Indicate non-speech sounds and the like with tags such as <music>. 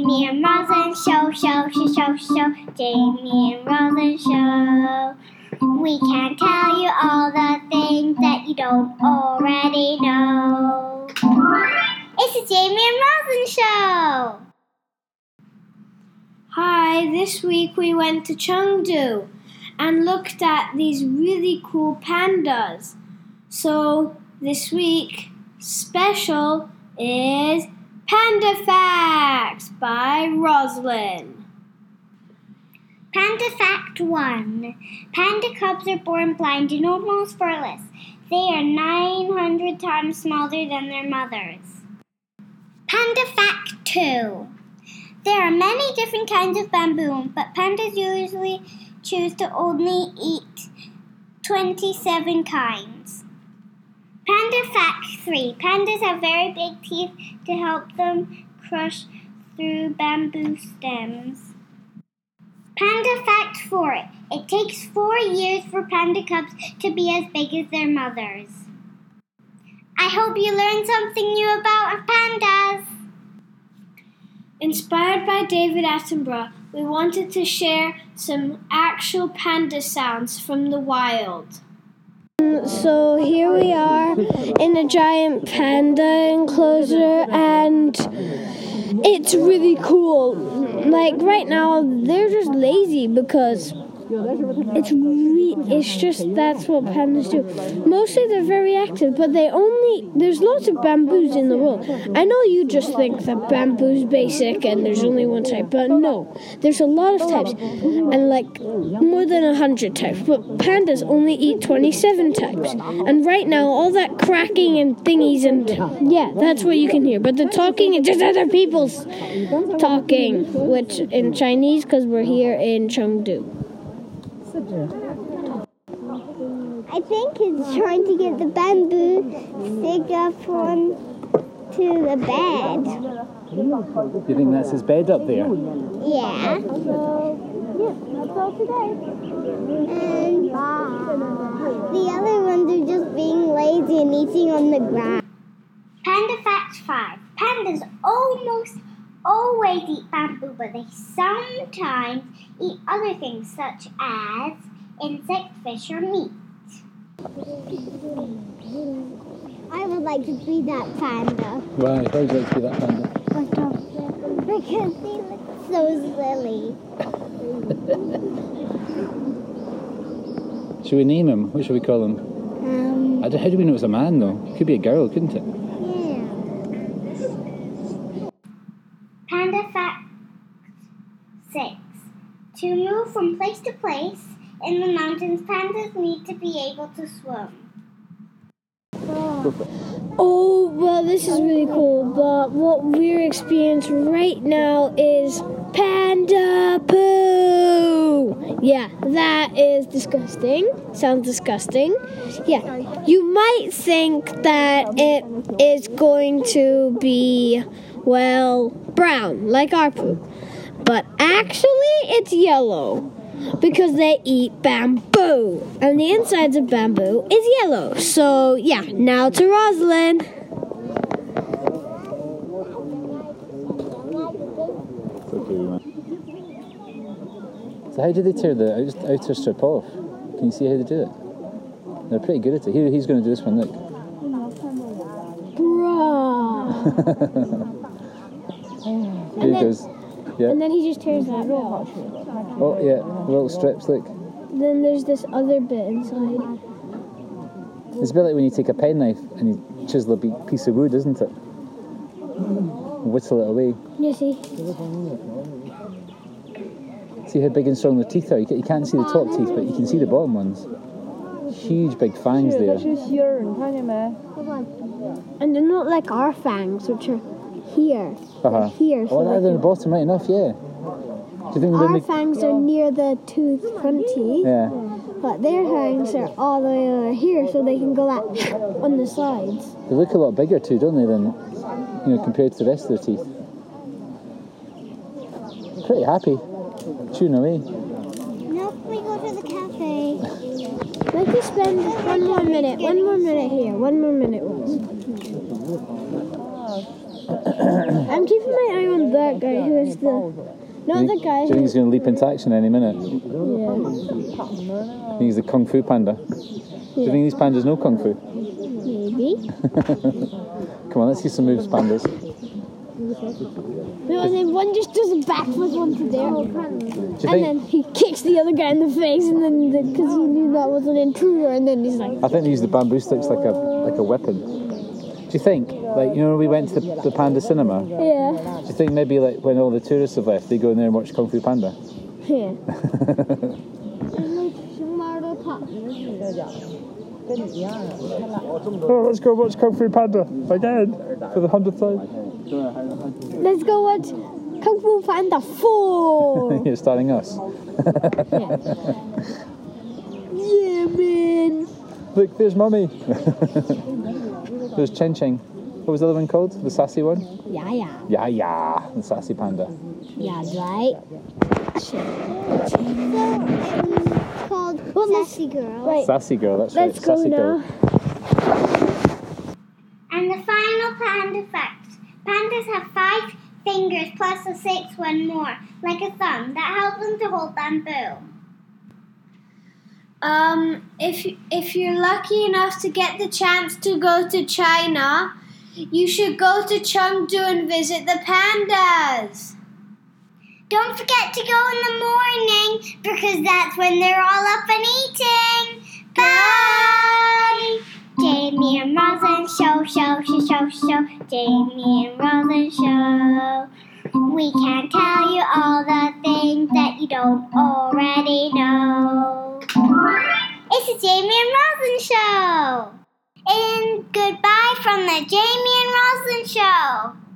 Jamie and Rosalyn show, show, show, show, show. Jamie and Rosalyn show. We can tell you all the things that you don't already know. It's the Jamie and Rosalyn show. Hi, this week we went to Chengdu and looked at these really cool pandas. So this week, special is Panda Facts by Rosalyn. Panda fact one. Panda cubs are born blind and almost furless. They are 900 times smaller than their mothers. Panda fact two. There are many different kinds of bamboo, but pandas usually choose to only eat 27 kinds. Panda fact 3. Pandas have very big teeth to help them crush through bamboo stems. Panda fact 4. It takes 4 years for panda cubs to be as big as their mothers. I hope you learned something new about pandas. Inspired by David Attenborough, we wanted to share some actual panda sounds from the wild. Um, so here we are in a giant panda enclosure, and it's really cool. Like right now, they're just lazy because it's re- it's just that's what pandas do. Mostly they're very active, but they only there's lots of bamboos in the world. I know you just think that bamboo's basic and there's only one type, but no, there's a lot of types, and like more than a hundred types. But pandas only eat twenty seven types, and right now all that cracking and thingies and yeah, that's what you can hear. But the talking is just other people's talking, which in Chinese because we're here in Chengdu. I think he's trying to get the bamboo stick up on to the bed. You think that's his bed up there? Yeah. that's all today. And the other ones are just being lazy and eating on the ground. Panda fact five. Pandas almost always eat bamboo, but they sometimes eat other things such as insect, fish, or meat. I would like to be that panda Why? Why would you like to be that panda? because they look so silly. Should we name him? What should we call him? Um, I don't- how do we know it's a man though? It could be a girl, couldn't it? yeah. Panda fact six. From place to place in the mountains, pandas need to be able to swim. Oh, well, this is really cool, but what we're experiencing right now is panda poo. Yeah, that is disgusting. Sounds disgusting. Yeah, you might think that it is going to be, well, brown, like our poo. But actually, it's yellow because they eat bamboo, and the insides of bamboo is yellow. So, yeah, now to Rosalind. It's okay, man. So how do they tear the outer, strip off? Can you see how they do it? They're pretty good at it. Here, he's going to do this one. Look. Bruh. <laughs> Here then- goes. Yeah. And then he just tears that off. Oh yeah, little strips. Look. Then there's this other bit inside. It's a bit like when you take a penknife and you chisel a piece of wood, isn't it? Whittle it away. You see. See how big and strong the teeth are. You can't see the top teeth, but you can see the bottom ones. Huge big fangs there. And they're not like our fangs, which are here. Uh-huh. Here. So Oh, they're they in the bottom, right enough. Yeah. Do you think our make? fangs are near the tooth front teeth, Yeah. but their fangs are all the way over here, so they can go like <laughs> on the sides. They look a lot bigger too, don't they? Than you know, compared to the rest of their teeth. Pretty happy, chewing away. Now we go to the cafe. Let's just spend one more minute, one more minute here, one more minute. I'm keeping my eye on that guy who is the. Not the guy Do you think he's going to leap into action any minute? Yeah. He's the kung fu panda. Do you think these pandas know kung fu? Maybe. <laughs> Come on, let's see some moves, pandas. No, and then one just does a backflip onto there. And think? then he kicks the other guy in the face, and then because he knew that was an intruder, and then he's like, I think they use the bamboo sticks like a like a weapon. Do you think, like you know, we went to the, the panda cinema? Yeah. Do you think maybe like when all the tourists have left, they go in there and watch Kung Fu Panda? yeah. <laughs> Oh, let's go watch Kung Fu Panda again for the hundredth time. Let's go watch Kung Fu Panda 4. <laughs> You're starting us. yeah, <laughs> man. Look, there's Mummy. <laughs> there's Chen Cheng. What was the other one called? The sassy one? Yeah, yeah. Yeah, yeah, the sassy panda. Yeah, right. It's called Well, Sassy Girl. Right. Sassy girl, that's Let's right. go sassy now. girl. And the final panda fact. Pandas have five fingers plus a sixth one more, like a thumb, that helps them to hold bamboo. Um, if if you're lucky enough to get the chance to go to China, you should go to Chengdu and visit the pandas. Don't forget to go in the morning because that's when they're all up and eating. Bye! Jamie and Rosalyn show, show, show, show, show. Jamie and Rosalyn show. We can tell you all the things that you don't already know. The Jamie and Rosalyn show. And goodbye from the Jamie and Rosalyn show.